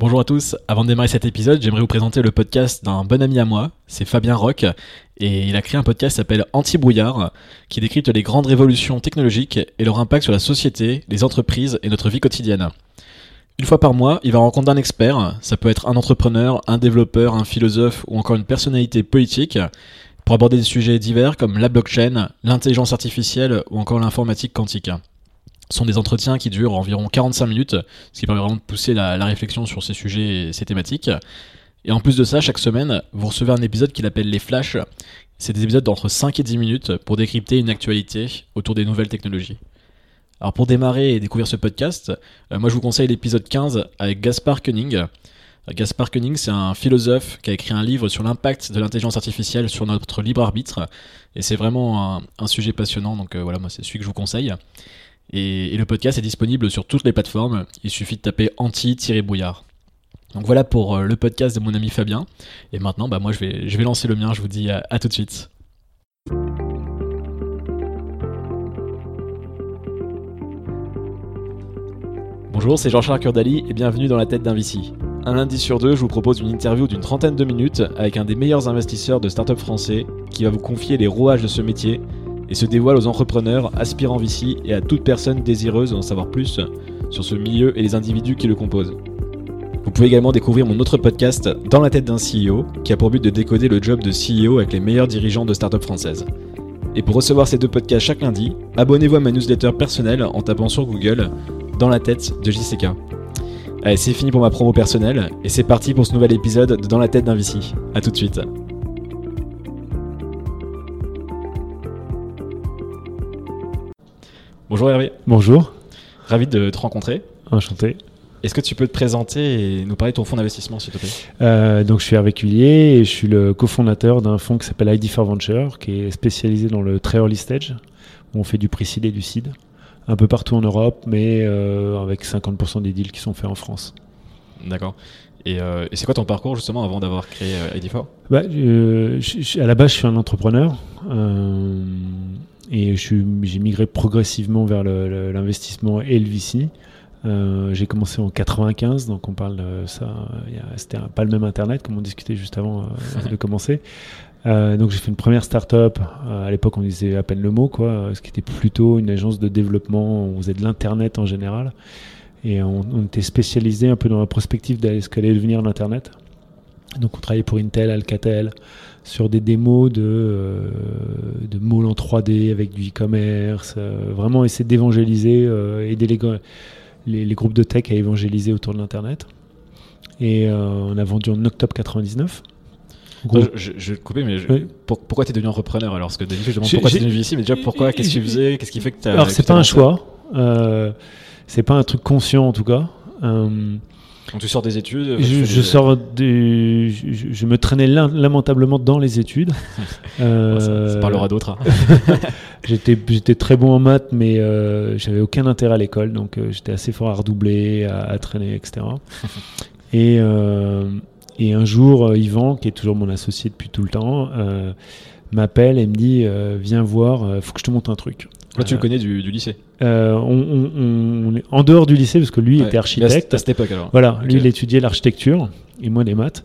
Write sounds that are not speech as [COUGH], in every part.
Bonjour à tous, avant de démarrer cet épisode, j'aimerais vous présenter le podcast d'un bon ami à moi, c'est Fabien Roch, et il a créé un podcast qui s'appelle Anti-Brouillard, qui décrypte les grandes révolutions technologiques et leur impact sur la société, les entreprises et notre vie quotidienne. Une fois par mois, il va rencontrer un expert, ça peut être un entrepreneur, un développeur, un philosophe ou encore une personnalité politique, pour aborder des sujets divers comme la blockchain, l'intelligence artificielle ou encore l'informatique quantique. Sont des entretiens qui durent environ 45 minutes, ce qui permet vraiment de pousser la, réflexion sur ces sujets et ces thématiques. Et en plus de ça, chaque semaine, vous recevez un épisode qu'il appelle les flashs. C'est des épisodes d'entre 5 et 10 minutes pour décrypter une actualité autour des nouvelles technologies. Alors pour démarrer et découvrir ce podcast, euh, moi je vous conseille l'épisode 15 avec Gaspard Koenig. Gaspard Koenig, c'est un philosophe qui a écrit un livre sur l'impact de l'intelligence artificielle sur notre libre arbitre. Et c'est vraiment un, sujet passionnant, donc euh, voilà, moi c'est celui que je vous conseille. Et, le podcast est disponible sur toutes les plateformes. Il suffit de taper anti-brouillard. Donc voilà pour euh, le podcast de mon ami Fabien. Et maintenant, bah, moi, je vais, lancer le mien. Je vous dis à, à tout de suite. Bonjour, c'est Jean-Charles Curdali et bienvenue dans la tête d'un VC. Un lundi sur deux, je vous propose une interview d'une trentaine de minutes avec un des meilleurs investisseurs de start-up français qui va vous confier les rouages de ce métier et se dévoile aux entrepreneurs, aspirants VC et à toute personne désireuse d'en savoir plus sur ce milieu et les individus qui le composent. Vous pouvez également découvrir mon autre podcast Dans la tête d'un CEO, qui a pour but de décoder le job de CEO avec les meilleurs dirigeants de start-up françaises. Et pour recevoir ces deux podcasts chaque lundi, abonnez-vous à ma newsletter personnelle en tapant sur Google Dans la tête de JCK. Allez, c'est fini pour ma promo personnelle, et c'est parti pour ce nouvel épisode de Dans la tête d'un VC. A tout de suite. Bonjour Hervé. Bonjour. Ravi de te rencontrer. Enchanté. Est-ce que tu peux te présenter et nous parler de ton fonds d'investissement, s'il te plaît? Euh, Donc, je suis Hervé Culier et je suis le cofondateur d'un fonds qui s'appelle ID4 Venture, qui est spécialisé dans le très early stage. Où on fait du pré-seed et du seed, un peu partout en Europe, mais euh, avec 50% des deals qui sont faits en France. D'accord. Et, euh, et c'est quoi ton parcours justement avant d'avoir créé ID4 bah, À la base, je suis un entrepreneur. Et j'ai migré progressivement vers l'investissement et le VC. Euh, j'ai commencé en 95, donc on parle de ça. C'était pas le même Internet, comme on discutait juste avant euh, de commencer. Euh, donc j'ai fait une première start-up. à l'époque, on disait à peine le mot, quoi. Ce qui était plutôt une agence de développement. On faisait de l'internet en général, et on, était spécialisé un peu dans la prospective de ce qu'allait devenir l'internet. Donc on travaillait pour Intel, Alcatel, sur des démos de, euh, de malls en 3D avec du e-commerce, euh, vraiment essayer d'évangéliser, euh, aider les, les, groupes de tech à évangéliser autour de l'Internet. Et on a vendu en octobre 99. Je, je, vais te couper, mais pourquoi tu es devenu entrepreneur alors? Parce que je demande pourquoi tu es devenu ici, mais déjà pourquoi? Qu'est-ce que tu faisais Qu'est-ce qui fait que tu. Alors, c'est pas un choix. c'est pas un truc conscient en tout cas. Donc tu sors des études Je, sors des, je, me traînais lamentablement dans les études. [LAUGHS] euh, ça, parlera d'autres. Hein. [LAUGHS] j'étais, j'étais très bon en maths, mais euh, j'avais aucun intérêt à l'école, donc euh, j'étais assez fort à redoubler, à, traîner, etc. et, [LAUGHS] et un jour, Yvan, qui est toujours mon associé depuis tout le temps, m'appelle et me dit Viens voir, faut que je te montre un truc. Toi, tu le connais du, lycée euh, on, est en dehors du lycée parce que lui était architecte. À cette époque alors. Voilà, lui il étudiait l'architecture et moi les maths.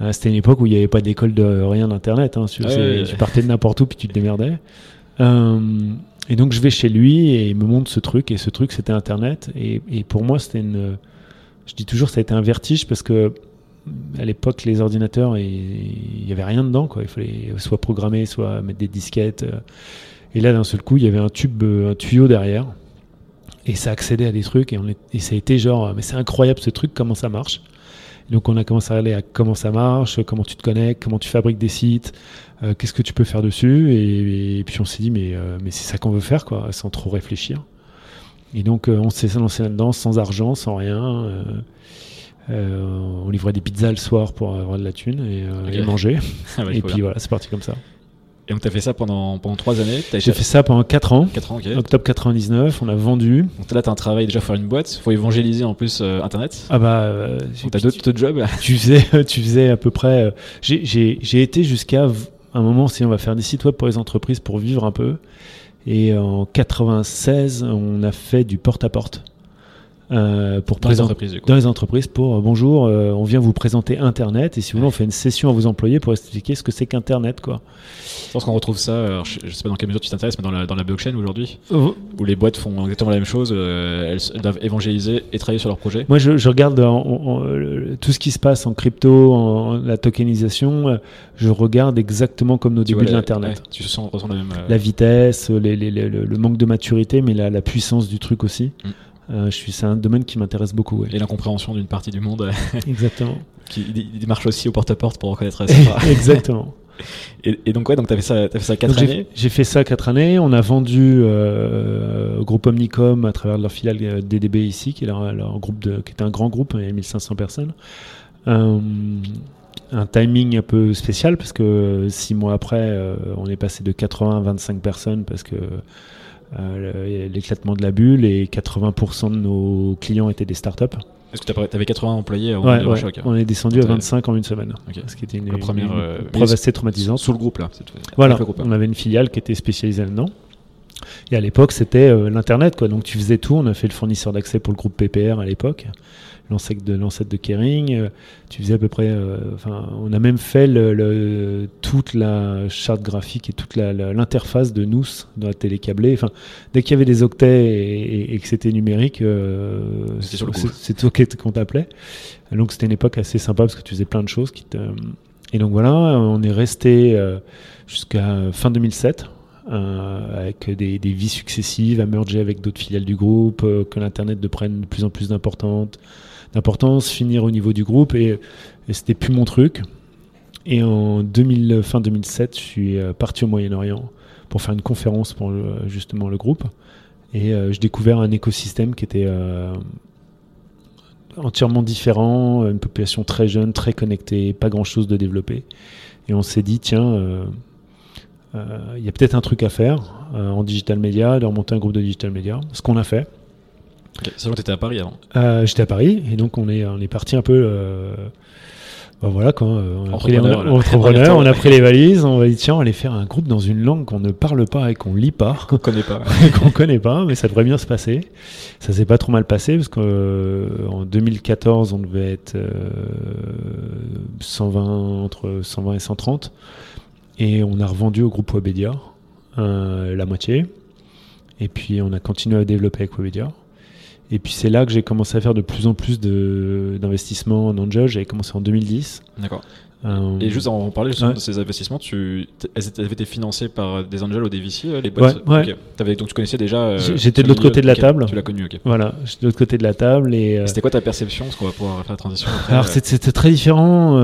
Euh, c'était une époque où il n'y avait pas d'école de rien d'internet. Hein, tu, partais de n'importe où puis tu te démerdais. Euh, et donc je vais chez lui et il me montre ce truc et ce truc c'était internet et, pour moi c'était une. Je dis toujours ça a été un vertige parce que à l'époque les ordinateurs il n'y avait rien dedans quoi. Il fallait soit programmer soit mettre des disquettes. Et là, d'un seul coup, il y avait un tube, euh, un tuyau derrière. Et ça accédait à des trucs. Et, on et ça a été genre, mais c'est incroyable ce truc, comment ça marche. donc on a commencé à aller à comment ça marche, comment tu te connectes, comment tu fabriques des sites, euh, qu'est-ce que tu peux faire dessus. Et, puis on s'est dit, mais, euh, mais c'est ça qu'on veut faire, quoi, sans trop réfléchir. Et donc on s'est lancé là-dedans sans argent, sans rien. on livrait des pizzas le soir pour avoir de la thune et, manger. Ah et puis voilà, c'est parti comme ça. Et donc, tu as fait ça pendant, pendant 3 années J'ai fait ça pendant 4 ans. 4 ans, ok. Octobre 99, on a vendu. Donc là, tu as un travail déjà pour faire une boîte. Il faut évangéliser en plus euh, Internet. Ah bah. Euh, tu as d'autres jobs [LAUGHS] tu faisais, tu faisais à peu près. Euh, j'ai été jusqu'à un moment, si on va faire des sites web pour les entreprises pour vivre un peu. Et en 96, on a fait du porte-à-porte. Euh, pour Dans les entreprises, dans les entreprises pour euh, bonjour, euh, on vient vous présenter Internet et si vous voulez, on fait une session à vos employés pour expliquer ce que c'est qu'Internet. Quoi. Je pense qu'on retrouve ça, alors, je, je sais pas dans quelle mesure tu t'intéresses, mais dans la, dans la blockchain aujourd'hui, où les boîtes font exactement la même chose, elles, doivent évangéliser et travailler sur leur projet. Moi, je, je regarde en- en- le- tout ce qui se passe en crypto, en, la tokenisation, je regarde exactement comme nos débuts de l'Internet. ouais, tu sens, ressens la même. La vitesse, les- les- les- le, le manque de maturité, mais la, la puissance du truc aussi. Mm. Euh, je suis, c'est un domaine qui m'intéresse beaucoup. ouais. Et l'incompréhension d'une partie du monde Exactement. [LAUGHS] qui il- il marche aussi au porte-à-porte pour reconnaître [LAUGHS] ça. Exactement. [LAUGHS] et, et donc, ouais, donc fait ça, t'as fait ça 4 Donc, j'ai- années. J'ai fait ça quatre années. On a vendu euh, au groupe Omnicom à travers leur filiale euh, DDB ici, qui est leur, leur groupe de, qui était un grand groupe, il y avait 1500 personnes. Euh, un timing un peu spécial parce que six mois après, euh, on est passé de 80 à 25 personnes parce que euh, l'éclatement de la bulle et 80% de nos clients étaient des startups. Est-ce que t'as- t'avais 80 employés au Ouais, ouais. choc On est descendu à T'as- 25 en une semaine, Ok. ce qui était une, première, une euh, preuve assez traumatisante. Sous le groupe là. cette. Voilà, groupe, hein. on avait une filiale qui était spécialisée là-dedans. Et à l'époque, c'était euh, l'Internet, quoi. Donc tu faisais tout. On a fait le fournisseur d'accès pour le groupe PPR à l'époque, l'ancêtre de, l'ancêtre de Kering. Euh, Tu faisais à peu près. euh, Enfin, on a même fait le, le- toute la charte graphique et toute l'interface de nous dans la télé câblée. Enfin, dès qu'il y avait des octets et, et- et que c'était numérique, euh, c'est toi qu'on t'appelait. Donc c'était une époque assez sympa parce que tu faisais plein de choses qui te. Et donc voilà, on est resté jusqu'à fin 2007 euh, avec des, des vies successives, à merger avec d'autres filiales du groupe, euh, que l'internet de prenne de plus en plus d'importante- d'importance, finir au niveau du groupe et, et c'était plus mon truc. Et en 2000, fin 2007, je suis euh, parti au Moyen-Orient pour faire une conférence pour justement le groupe. Et euh, j'ai découvert un écosystème qui était euh, entièrement différent, une population très jeune, très connectée, pas grand-chose de développé. Et on s'est dit, tiens, euh, il y a peut-être un truc à faire en digital media, de remonter un groupe de digital media. Ce qu'on a fait. Ok. Sachant que t'étais à Paris avant. Euh, J'étais à Paris et donc on est, on est parti un peu. euh, bah voilà quoi, euh, on a pris les, Entrepreneur, on a pris les valises, on va dire tiens on va aller faire un groupe dans une langue qu'on ne parle pas et qu'on lit pas, On connaît pas. [LAUGHS] qu'on connaît pas, mais ça devrait bien se passer. Ça s'est pas trop mal passé parce qu'en 2014 on devait être euh, 120 entre 120 et 130 et on a revendu au groupe Webedia euh, la moitié et puis on a continué à développer avec Webedia. Et puis c'est là que j'ai commencé à faire de plus en plus d'investissements en angel. J'avais commencé en 2010. D'accord. Euh, Et juste avant de parler justement Ouais. de ces investissements, tu, elles avaient été financées par des angels ou des VC, euh, les boîtes Ouais, ouais. Ok. T'avais- Donc tu connaissais déjà. euh, j'étais de ce l'autre côté de la table. Tu l'as connu, ok. Voilà, j'étais de l'autre côté de la table et. euh, C'était quoi ta perception Parce qu'on va pouvoir faire la transition. après, Alors c'était très différent,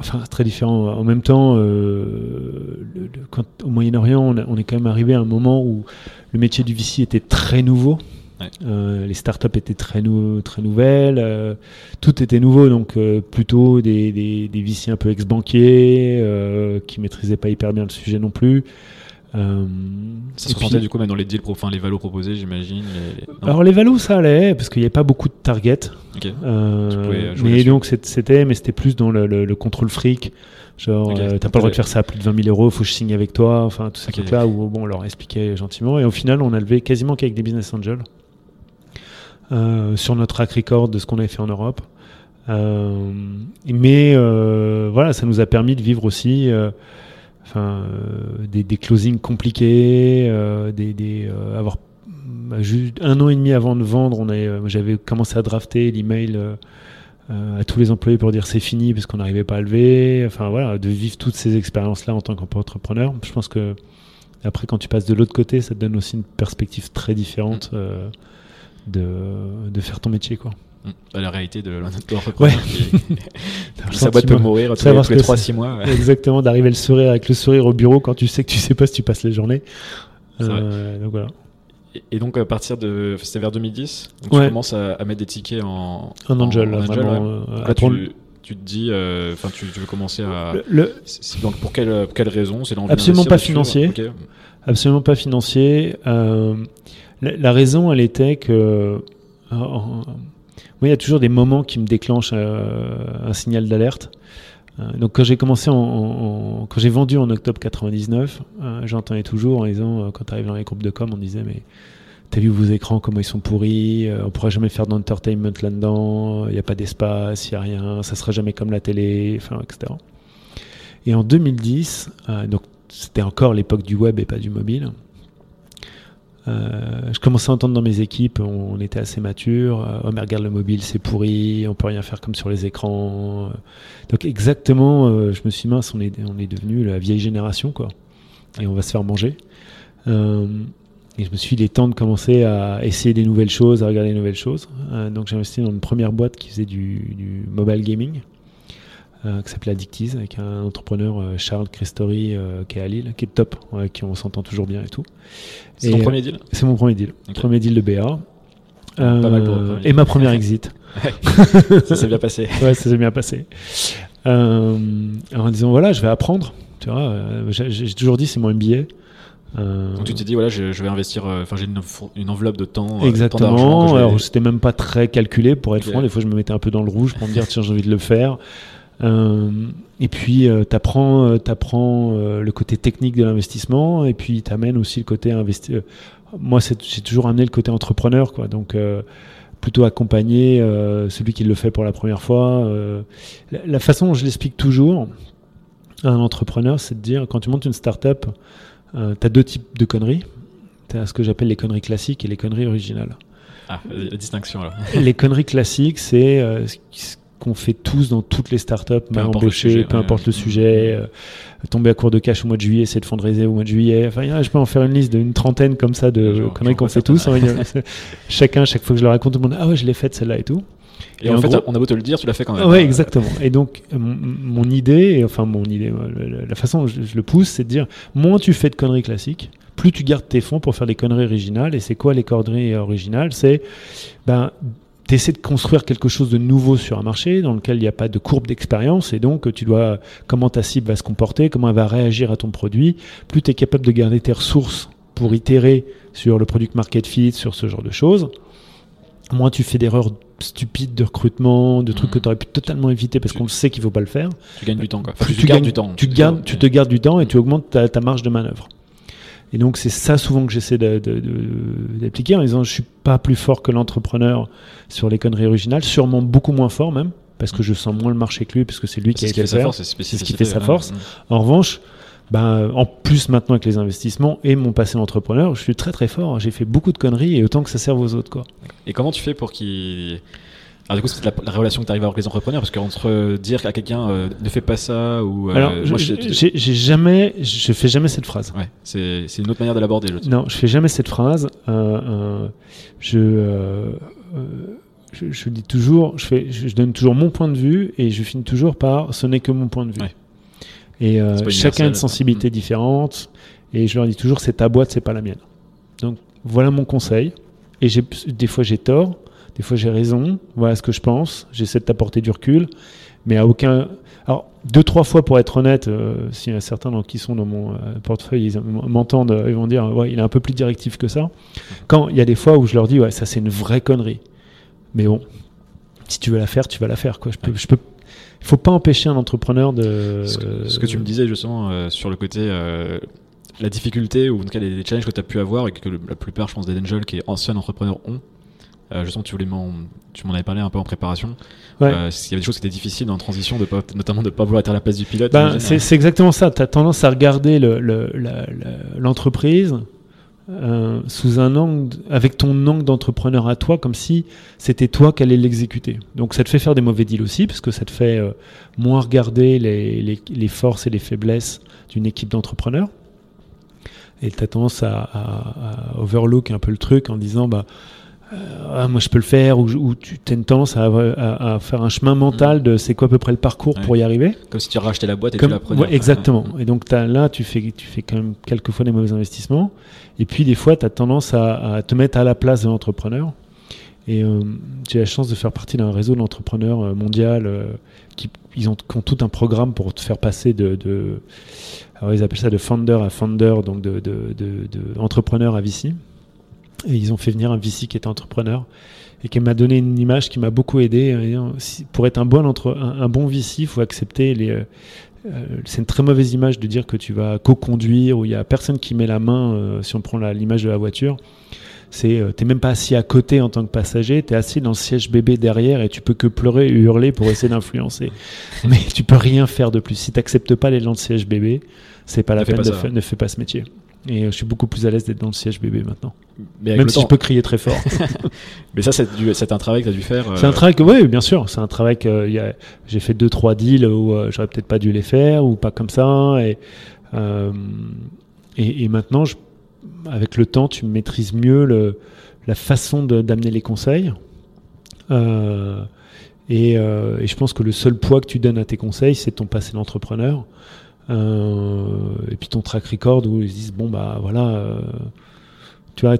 enfin très différent. En même temps, le- le- quand, au Moyen-Orient, on, on est quand même arrivé à un moment où le métier du VC était très nouveau. Ouais. Euh, les startups étaient très, nou- très nouvelles, euh, tout était nouveau, donc euh, plutôt des, des, des VC un peu ex-banquiers qui maîtrisaient pas hyper bien le sujet non plus. Ça se ressentait du coup même dans les deals, enfin les valos proposés, j'imagine. les- alors les valos ça allait parce qu'il n'y avait pas beaucoup de targets. Mais donc c'était, mais c'était plus dans le, le- le contrôle fric. Genre, euh, t'as pas le droit de faire ça à plus de 20 000 euros, faut que je signe avec toi, enfin tout ces Ok. trucs-là où bon, on leur expliquait gentiment. Et au final, on a levé quasiment qu'avec des business angels sur notre track record de ce qu'on avait fait en Europe. Euh, mais euh, voilà, ça nous a permis de vivre aussi. euh, Enfin, euh, des, des closings compliqués, euh, des, des, euh, avoir bah, juste un an et demi avant de vendre, on avait, euh, j'avais commencé à drafter l'email euh, euh, à tous les employés pour dire c'est fini parce qu'on n'arrivait pas à lever. Enfin voilà, de vivre toutes ces expériences-là en tant qu'entrepreneur. Je pense que après, quand tu passes de l'autre côté, ça te donne aussi une perspective très différente euh, de, de faire ton métier. Quoi. Mm. À la réalité de l'entrepreneur Ouais. [LAUGHS] qui, sa boîte peut mourir tous les, tous les ce que 3-6 mois. ouais. Exactement, d'arriver le sourire avec le sourire au bureau quand tu sais que tu sais pas si tu passes la journée. C'est vrai. Euh, donc voilà. Et- donc à partir de. C'était vers 2010, donc Ouais. tu commences à, à mettre des tickets en. Un angel, en là, vraiment. ouais. euh, là, tu, tu te dis, euh, enfin, tu, tu veux commencer à. le- le- donc pour quelle, pour quelle raison? C'est Absolument pas financier. Ok. Absolument pas financier. Euh, la, raison, elle était que. euh, moi, il y a toujours des moments qui me déclenchent euh, un signal d'alerte. Euh, donc, quand j'ai commencé en, en- en- quand j'ai vendu en octobre 99, euh, j'entendais toujours en disant, euh, quand arrives dans les groupes de com, on disait, mais T'as vu vos écrans, comment ils sont pourris, on pourra jamais faire d'entertainment là-dedans, il n'y a pas d'espace, il n'y a rien, ça sera jamais comme la télé, enfin, etc. Et en 2010, donc c'était encore l'époque du web et pas du mobile, euh, je commençais à entendre dans mes équipes, on, était assez mature. Euh, oh mais regarde le mobile, c'est pourri, on peut rien faire comme sur les écrans. Donc exactement, euh, je me suis mince, on est, devenu la vieille génération quoi, et on va se faire manger. et je me suis dit, il est temps de commencer à essayer des nouvelles choses, à regarder des nouvelles choses. donc j'ai investi dans une première boîte qui faisait du mobile gaming. Euh, qui s'appelle Addictiz, avec un entrepreneur, euh, Charles Christori, euh, qui est à Lille, qui est top, avec qui on s'entend toujours bien et tout. C'est ton premier deal? C'est mon premier deal. Premier deal de BA. et ma première [LAUGHS] exit. ça s'est bien passé. ouais, ça s'est bien passé. [LAUGHS] en disant, voilà, je vais apprendre. Tu vois, j'ai toujours dit, c'est mon MBA. Donc tu t'es dit voilà je, vais investir enfin j'ai une, enveloppe de temps exactement alors c'était même pas très calculé pour être franc des fois je me mettais un peu dans le rouge pour me dire tiens j'ai envie de le faire euh, et puis, euh, tu apprends, euh, euh, le côté technique de l'investissement et puis tu amènes aussi le côté investi. moi, j'ai toujours amené le côté entrepreneur, quoi. Donc, plutôt accompagner celui qui le fait pour la première fois. La, façon dont je l'explique toujours à un entrepreneur, c'est de dire quand tu montes une start-up, tu as deux types de conneries. Tu as ce que j'appelle les conneries classiques et les conneries originales. Ah, la distinction alors. les conneries classiques, c'est qu'on fait tous dans toutes les startups, mal embauché, peu importe le sujet, euh, tomber à court de cash au mois de juillet, essayer de fundraiser au mois de juillet. Enfin, je peux en faire une liste d'une trentaine comme ça de conneries qu'on fait tous. Hein, [LAUGHS] chacun, chaque fois que je le raconte, tout le monde, ah ouais, je l'ai faite celle-là et tout. Et, en, fait, on a beau te le dire, tu l'as fait quand même. Ouais, exactement. Et donc, mon, idée, enfin mon idée, la façon dont je, le pousse, c'est de dire, moins tu fais de conneries classiques, plus tu gardes tes fonds pour faire des conneries originales. Et c'est quoi les conneries originales? C'est ben tu essaies de construire quelque chose de nouveau sur un marché dans lequel il n'y a pas de courbe d'expérience et donc tu dois comment ta cible va se comporter, comment elle va réagir à ton produit. Plus tu es capable de garder tes ressources pour itérer sur le product market fit, sur ce genre de choses, moins tu fais d'erreurs stupides de recrutement, de trucs que mmh. tu aurais pu totalement éviter parce qu'on sait qu'il ne faut pas le faire. Tu gagnes du temps. Quoi. tu, tu, gagnes du temps. Tu, gardes, tu te gardes du temps et tu augmentes ta, ta marge de manœuvre. Et donc c'est ça souvent que j'essaie d'appliquer en disant je suis pas plus fort que l'entrepreneur sur les conneries originales, sûrement beaucoup moins fort même, parce que je sens moins le marché que lui, parce que c'est lui qui a été faire. C'est ce qui fait sa force. En revanche, ben, en plus maintenant avec les investissements et mon passé d'entrepreneur, je suis très très fort. J'ai fait beaucoup de conneries et autant que ça serve aux autres. Quoi. Et comment tu fais pour qu'il alors du coup, c'est la, relation que tu arrives à avoir avec les entrepreneurs, parce qu'entre dire à quelqu'un euh, ne fais pas ça ou euh, Alors, j'ai jamais, je fais jamais cette phrase. Ouais, c'est une autre manière de l'aborder. Non, je fais jamais cette phrase. Euh, je, je, dis toujours, je fais, je donne toujours mon point de vue et je finis toujours par ce n'est que mon point de vue. Et chacun a une sensibilité mm. différente et je leur dis toujours c'est ta boîte, c'est pas la mienne. Donc voilà mon conseil. Et des fois j'ai tort, des fois, j'ai raison. Voilà ce que je pense. J'essaie de t'apporter du recul. Mais à aucun. Alors, deux, trois fois, pour être honnête, euh, s'il y a certains qui sont dans mon euh, portefeuille, ils m'entendent, ils vont dire Ouais, il est un peu plus directif que ça. Quand il y a des fois où je leur dis Ouais, ça, c'est une vraie connerie. Mais bon, si tu veux la faire, tu vas la faire. Quoi. Je peux, je peux, il faut pas empêcher un entrepreneur de. Ce que, tu me disais justement euh, sur le côté. la difficulté, ou en tout cas les, challenges que tu as pu avoir et que la plupart, je pense, des angels qui est anciens entrepreneurs ont, euh, je sens que tu voulais m'en, tu m'en avais parlé un peu en préparation. Ouais. Euh, il y avait des choses qui étaient difficiles en transition, de pas, notamment de ne pas vouloir être à la place du pilote. Ben, c'est, exactement ça. Tu as tendance à regarder le, l'entreprise euh, sous un angle, avec ton angle d'entrepreneur à toi, comme si c'était toi qui allais l'exécuter. Donc ça te fait faire des mauvais deals aussi, parce que ça te fait euh, moins regarder les, les, les, forces et les faiblesses d'une équipe d'entrepreneurs. Et tu as tendance à, à, à, overlook un peu le truc en disant bah ah, moi je peux le faire, ou, tu as une tendance à, faire un chemin mental de c'est quoi à peu près le parcours pour y arriver. Comme si tu rachetais la boîte et tu la prenais. exactement. Et donc as, là, tu fais, tu fais quand même quelquefois des mauvais investissements. Et puis des fois, tu as tendance à, te mettre à la place de l'entrepreneur. Et euh, j'ai la chance de faire partie d'un réseau d'entrepreneurs euh, mondial qui, ils ont, tout un programme pour te faire passer de, alors ils appellent ça de founder à founder, donc de, de, de entrepreneur à VC. Et ils ont fait venir un VC qui est entrepreneur et qui m'a donné une image qui m'a beaucoup aidé. Pour être un bon, entre, un, bon VC, il faut accepter les. Euh, euh, c'est une très mauvaise image de dire que tu vas co-conduire, où il n'y a personne qui met la main, euh, si on prend l'image de la voiture. C'est, t'es même pas assis à côté en tant que passager, t'es assis dans le siège bébé derrière et tu peux que pleurer et hurler pour essayer d'influencer. [LAUGHS] Mais tu peux rien faire de plus. Si t'acceptes pas les de siège bébé, c'est pas la peine de ne fais pas ce métier. Et je suis beaucoup plus à l'aise d'être dans le siège bébé maintenant. Même si je peux crier très fort. [LAUGHS] mais ça, c'est un travail que tu as dû faire. C'est un travail que, oui, bien sûr. C'est un travail que j'ai fait deux, trois deals où j'aurais peut-être pas dû les faire ou pas comme ça. Et, et, maintenant, je, avec le temps, tu maîtrises mieux le, la façon d'amener les conseils. Euh, et, euh, et, je pense que le seul poids que tu donnes à tes conseils, c'est ton passé d'entrepreneur. Euh, et puis ton track record où ils disent bon bah voilà euh, tu vois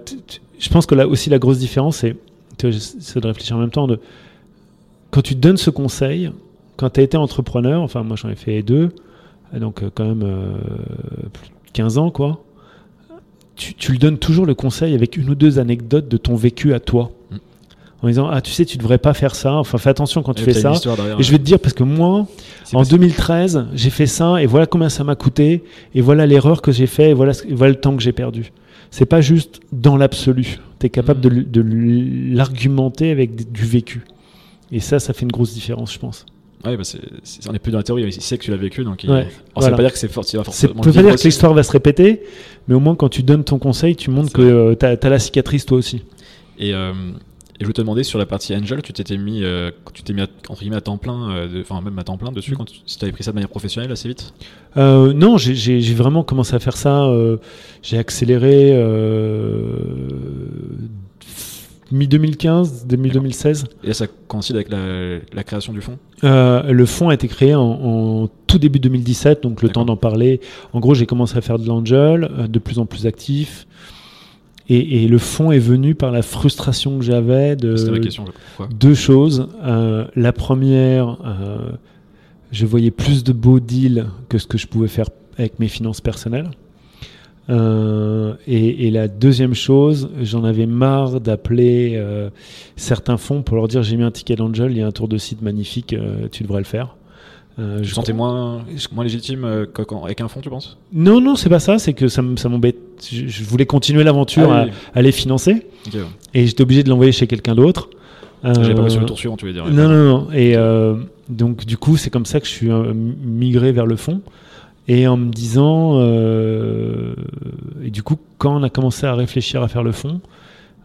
je pense que là aussi la grosse différence c'est de réfléchir en même temps de quand tu donnes ce conseil quand tu as été entrepreneur enfin moi j'en ai fait deux donc quand même plus 15 ans, quoi, tu, tu, lui donnes toujours le conseil avec une ou deux anecdotes de ton vécu à toi. Mm. En disant, ah, tu sais, tu devrais pas faire ça. Enfin, fais attention quand tu fais ça. Et je vais te dire, parce que moi, en 2013, j'ai fait ça, et voilà combien ça m'a coûté, et voilà l'erreur que j'ai fait, et voilà, voilà le temps que j'ai perdu. C'est pas juste dans l'absolu. Tu es capable mm. de, de l'argumenter avec du vécu. Et ça, ça fait une grosse différence, je pense. Ouais, bah c'est, on est plus dans la théorie, il sait que tu l'as vécu, donc il... ouais, ça veut pas dire que c'est fort, ça veut pas dire que l'histoire va se répéter, mais au moins quand tu donnes ton conseil, tu montres que euh, tu as, la cicatrice toi aussi. Et, euh, et, je voulais te demander sur la partie Angel, tu t'étais mis, euh, tu t'es mis à, entre guillemets à temps plein, euh, enfin même à temps plein dessus, mm. quand tu, si avais pris ça de manière professionnelle assez vite? Non, j'ai, vraiment commencé à faire ça. j'ai accéléré mi-2015, début 2016. Et ça coïncide avec la, création du fonds? Euh, Le fonds a été créé en, tout début 2017, donc le temps d'en parler. En gros, j'ai commencé à faire de l'angel, euh, de plus en plus actif. Et, le fonds est venu par la frustration que j'avais de deux choses. Euh, la première, je voyais plus de beaux deals que ce que je pouvais faire avec mes finances personnelles. Euh, et, la deuxième chose, j'en avais marre d'appeler euh, certains fonds pour leur dire j'ai mis un ticket d'Angel, il y a un tour de site magnifique, euh, tu devrais le faire. Je sentais moins, moins légitime avec un fonds, tu penses? Non, non, c'est pas ça, c'est que ça, m'embête. Je, voulais continuer l'aventure ah à, les financer. Et j'étais obligé de l'envoyer chez quelqu'un d'autre. J'avais pas sur le tour suivant, tu veux dire. Non, non, non. Et donc, du coup, c'est comme ça que je suis migré vers le fonds et en me disant, euh, et du coup, quand on a commencé à réfléchir à faire le fond,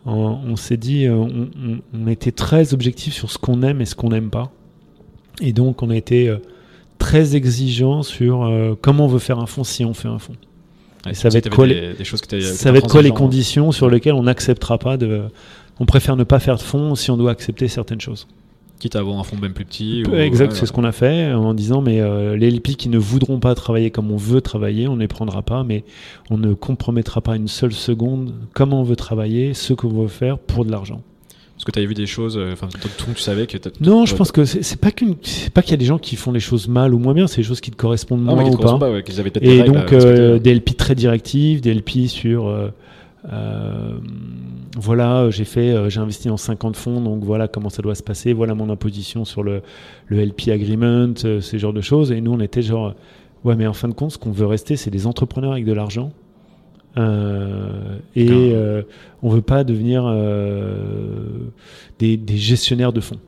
on, s'est dit, euh, on, on, était très objectif sur ce qu'on aime et ce qu'on n'aime pas. Et donc, on a été euh, très exigeant sur comment on veut faire un fond si on fait un fond. et ça va être quoi, les, ça va être quoi les conditions sur lesquelles on n'acceptera pas de. On préfère ne pas faire de fond si on doit accepter certaines choses. Quitte à avoir un fonds même plus petit. exact, c'est ce qu'on a fait en disant mais euh, les LP qui ne voudront pas travailler comme on veut travailler, on ne les prendra pas, mais on ne compromettra pas une seule seconde comment on veut travailler, ce qu'on veut faire pour de l'argent. Parce que tu avais vu des choses, euh, enfin, tout tu savais que. Non, je pense que c'est pas qu'une, pas qu'il y a des gens qui font les choses mal ou moins bien, c'est des choses qui te correspondent ah, moins ou pas. pas Et donc euh, des LP très directives, des LP sur euh, voilà, j'ai fait, euh, j'ai investi dans 50 fonds, donc voilà comment ça doit se passer, voilà mon imposition sur le, le LP agreement, euh, ces genres de choses. Et nous, on était genre, ouais, mais en fin de compte, ce qu'on veut rester, c'est des entrepreneurs avec de l'argent. Et on veut pas devenir des, des, gestionnaires de fonds.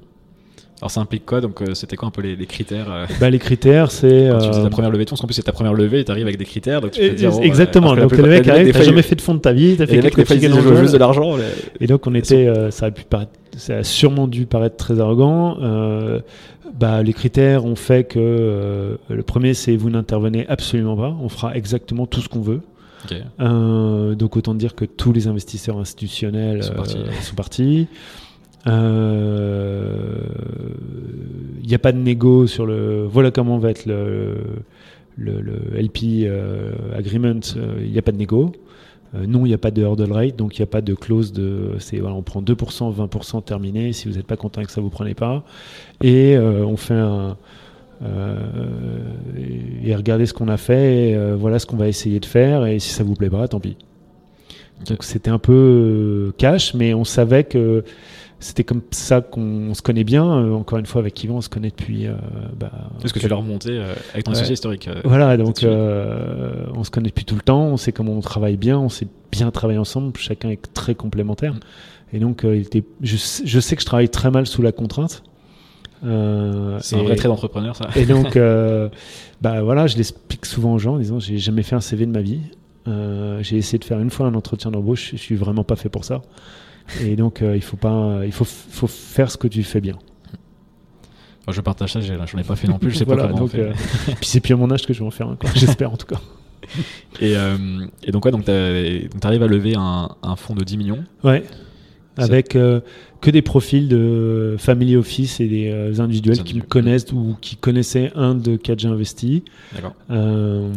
Alors ça implique quoi? Donc euh, c'était quoi un peu les, critères euh? Bah, Les critères, c'est... Quand tu faisais ta euh, première levée de fonds, parce qu'en plus c'est ta première levée tu arrives avec des critères, donc tu peux dire... Exactement, donc le mec arrive, t'as jamais fait de fonds de ta vie, t'as fait quelques trucs juste de l'argent. Et donc on était... ça, a pu ça a sûrement dû paraître très arrogant. bah, les critères ont fait que le premier c'est vous n'intervenez absolument pas, on fera exactement tout ce qu'on veut. Donc autant dire que tous les investisseurs institutionnels sont partis. Il euh, n'y a pas de négo sur le. Voilà comment va être le, le, LP euh, agreement. Il n'y a pas de négo. Euh, non, il n'y a pas de hurdle rate, donc il n'y a pas de clause de. C'est voilà, on prend 2%, 20% terminé. Si vous n'êtes pas content avec ça, vous prenez pas. Et on fait un. Et regardez ce qu'on a fait. voilà ce qu'on va essayer de faire. Et si ça vous plaît pas, tant pis. Donc c'était un peu cash, mais on savait que c'était comme ça qu'on se connaît bien. encore une fois, avec Yvan, on se connaît depuis. Bah, Est-ce que tu l'as remonté avec ton associé historique Voilà, donc on se connaît depuis tout le temps, on sait comment on travaille bien, on sait bien travailler ensemble, chacun est très complémentaire. Et donc, il était, je, je, sais que je travaille très mal sous la contrainte. Euh, c'est un vrai trait d'entrepreneur, ça. Et donc, [LAUGHS] euh, bah voilà, je l'explique souvent aux gens en disant j'ai jamais fait un CV de ma vie. Euh, j'ai essayé de faire une fois un entretien d'embauche, je suis vraiment pas fait pour ça. Et donc, il faut pas, il faut, faut faire ce que tu fais bien. je partage ça, j'en ai pas fait non plus, je sais pas comment donc, on fait. puis c'est plus à mon âge que je vais en faire j'espère en tout cas. Et, et, donc, ouais, donc tu arrives à lever un, un fonds de 10 millions. Ouais avec euh, que des profils de family office et des euh, individuels qui me connaissent ou qui connaissaient un de quatre j'ai investi. D'accord. Euh,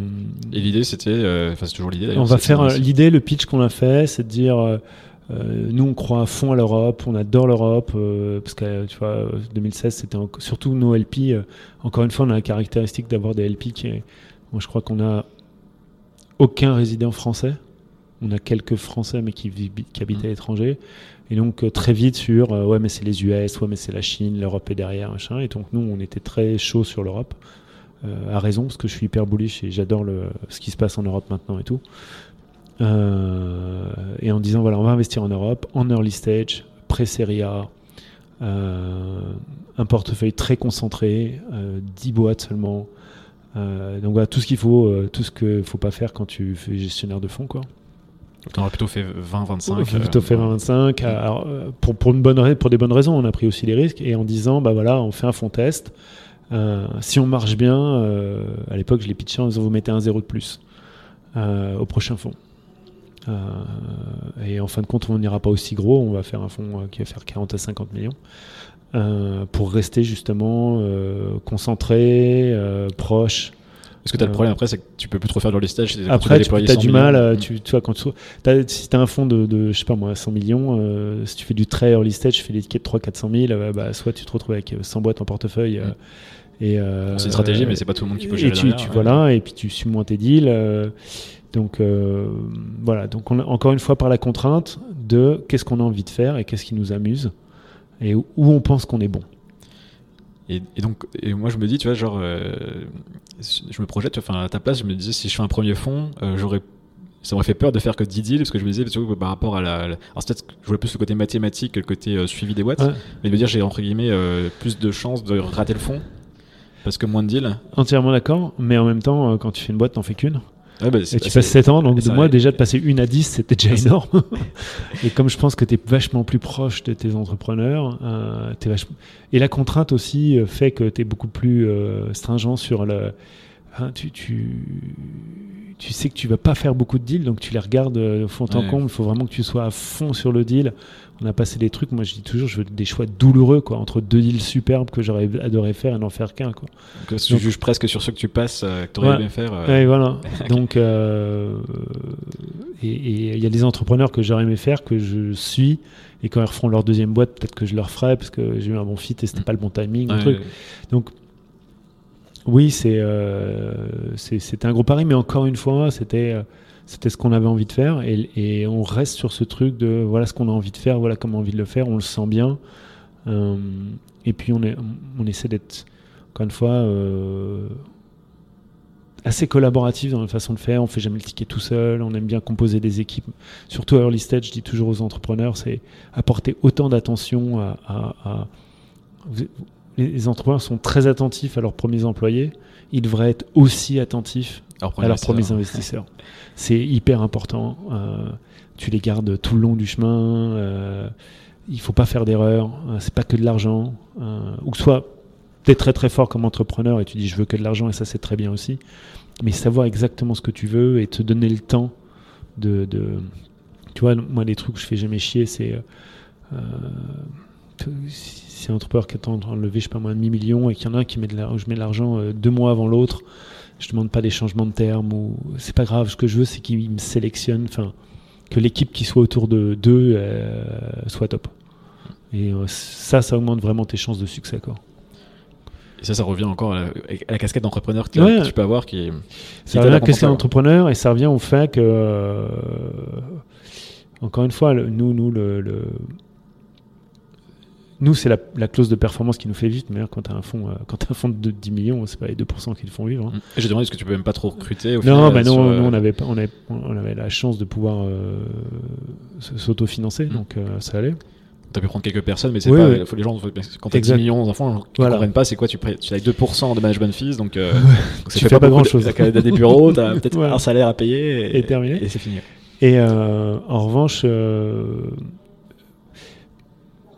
et l'idée, c'était, enfin, c'est toujours l'idée. On va faire l'idée, le pitch qu'on a fait, c'est de dire. nous, on croit à fond à l'Europe, on adore l'Europe, parce que tu vois, 2016, c'était surtout nos LP. encore une fois, on a la caractéristique d'avoir des LP qui est, moi, je crois qu'on a aucun résident français. On a quelques Français, mais qui, qui habitent à l'étranger. Et donc euh, très vite sur euh, ouais mais c'est les US, ouais mais c'est la Chine, l'Europe est derrière, machin. Et donc nous on était très chaud sur l'Europe, euh, à raison parce que je suis hyper bullish et j'adore ce qui se passe en Europe maintenant et tout. et en disant voilà on va investir en Europe, en early stage, pré-série A, un portefeuille très concentré, 10 boîtes seulement. donc voilà tout ce qu'il faut, tout ce qu'il faut pas faire quand tu fais gestionnaire de fonds quoi. On aurait plutôt fait 20-25. plutôt fait 20-25. Euh, euh, pour, pour, une bonne, pour des bonnes raisons, on a pris aussi les risques. Et en disant, bah voilà, on fait un fond test. Euh, si on marche bien, à l'époque, je l'ai pitché en disant, vous mettez un zéro de plus au prochain fonds. et en fin de compte, on n'ira pas aussi gros. On va faire un fonds qui va faire 40 à 50 millions. pour rester justement concentré, proche parce que tu as le problème après, c'est que tu peux plus trop faire de listage. Après, tu, as du mal. Euh, tu, tu vois, quand tu, as, si tu as un fonds de, de, je sais pas moi, 100 millions, euh, si tu fais du très early stage, tu fais de 3 400 000, bah, soit tu te retrouves avec 100 boîtes en portefeuille. Euh, et c'est une stratégie, mais c'est pas tout le monde qui peut gérer. Et tu, tu voilà, et puis tu suis moins tes deals. donc voilà. Donc on encore une fois par la contrainte de qu'est-ce qu'on a envie de faire et qu'est-ce qui nous amuse et où on pense qu'on est bon. Et, donc, et moi je me dis, tu vois, genre, euh, je me projette, enfin à ta place, je me disais, si je fais un premier fond, euh, j'aurais ça m'aurait fait peur de faire que 10 deals parce que je me disais surtout par rapport à la, alors peut-être que je voulais plus le côté mathématique que le côté euh, suivi des boîtes mais de me dire j'ai entre guillemets plus de chances de rater le fond parce que moins de deals. Entièrement d'accord mais en même temps quand tu fais une boîte t'en fais qu'une bah, et tu passes 7 ans, donc de moi déjà de passer une à 10, c'était déjà [LAUGHS] énorme. et comme je pense que tu es vachement plus proche de tes entrepreneurs, euh, es vachement... et la contrainte aussi euh, fait que tu es beaucoup plus euh, stringent sur le... Hein, tu, tu, tu, sais que tu vas pas faire beaucoup de deals, donc tu les regardes au fond en comble. Il faut vraiment que tu sois à fond sur le deal on a passé des trucs, moi je dis toujours, je veux des choix douloureux, quoi, entre deux deals superbes que j'aurais adoré faire et n'en faire qu'un, quoi. Donc, tu juges presque sur ceux que tu passes, euh, que tu aurais aimé faire. Euh. Ouais, voilà. [LAUGHS] Donc, euh, et il y a des entrepreneurs que j'aurais aimé faire, que je suis, et quand ils referont leur deuxième boîte, peut-être que je leur ferai, parce que j'ai eu un bon fit et c'était mm. pas le bon timing, truc. Donc, oui, c'est, c'était un gros pari, mais encore une fois, c'était c'était ce qu'on avait envie de faire et, on reste sur ce truc de voilà ce qu'on a envie de faire, voilà comment on a envie de le faire, on le sent bien. Euh, et puis on, est, on essaie d'être, encore une fois, euh, assez collaboratif dans la façon de faire. On fait jamais le ticket tout seul, on aime bien composer des équipes. Surtout à early stage, je dis toujours aux entrepreneurs, c'est apporter autant d'attention à, les entrepreneurs sont très attentifs à leurs premiers employés. Ils devraient être aussi attentifs à leurs premiers investisseurs. C'est hyper important. Euh, tu les gardes tout le long du chemin. Euh, il faut pas faire d'erreur. Euh, c'est pas que de l'argent. Euh, ou que soit tu es très très fort comme entrepreneur et tu dis je veux que de l'argent et ça c'est très bien aussi. Mais savoir exactement ce que tu veux et te donner le temps de, de tu vois, moi les trucs que je fais jamais chier, c'est si un entrepreneur qui est en train de lever, je sais pas moi, un demi-million et qu'il y en a un qui met de je mets de l'argent deux mois avant l'autre, je demande pas des changements de termes ou c'est pas grave. Ce que je veux, c'est qu'ils me sélectionnent, enfin, que l'équipe qui soit autour de d'eux euh, soit top. Et euh, ça, ça augmente vraiment tes chances de succès, quoi. Et ça, ça revient encore à la, casquette d'entrepreneur que, tu peux avoir qui, ça revient à la casquette d'entrepreneur et ça revient au fait que, euh, encore une fois, nous, nous le, nous, c'est la, clause de performance qui nous fait vivre. Mais quand tu as un fonds, quand un fonds de 10 millions, c'est pas les 2% qui le font vivre. Hein. Et j'ai demandé est-ce que tu peux même pas trop recruter au Non, bah non, on avait, on, avait, on avait la chance de pouvoir s'autofinancer, donc ça allait. Tu as pu prendre quelques personnes, mais c'est pas. Faut les gens, quand tu as 10 millions d'enfants, ils ne comprennent pas c'est quoi. Tu, tu as 2% de management fees, donc, euh, [LAUGHS] tu fais pas, grand chose. Tu as des bureaux, tu as [LAUGHS] peut-être un salaire à payer et, terminé. Et c'est fini. Et euh, en revanche, euh,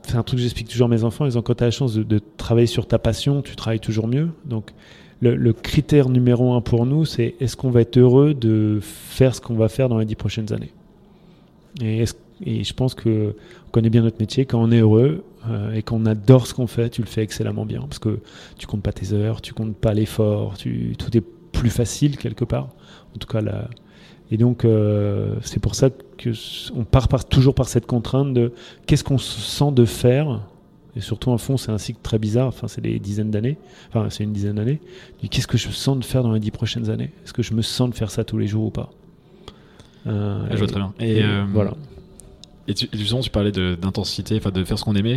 c'est un truc que j'explique toujours à mes enfants. Ils ont, quand tu as la chance de, travailler sur ta passion, tu travailles toujours mieux. Donc, le, critère numéro un pour nous, c'est est-ce qu'on va être heureux de faire ce qu'on va faire dans les 10 prochaines années? Et je pense que on connaît bien notre métier. Quand on est heureux euh, et qu'on adore ce qu'on fait, tu le fais excellemment bien. Parce que tu comptes pas tes heures, tu comptes pas l'effort, tout est plus facile quelque part. En tout cas, là. Et donc, euh, c'est pour ça que on part toujours par cette contrainte de qu'est-ce qu'on se sent de faire. Et surtout, en fond, c'est un cycle très bizarre. Enfin, c'est des dizaines d'années. Enfin, c'est une dizaine d'années. Qu'est-ce que je sens de faire dans les dix prochaines années? Est-ce que je me sens de faire ça tous les jours ou pas? Euh, Je vois très bien. Et, voilà. Et tu, justement, tu parlais d'intensité, enfin de faire ce qu'on aimait.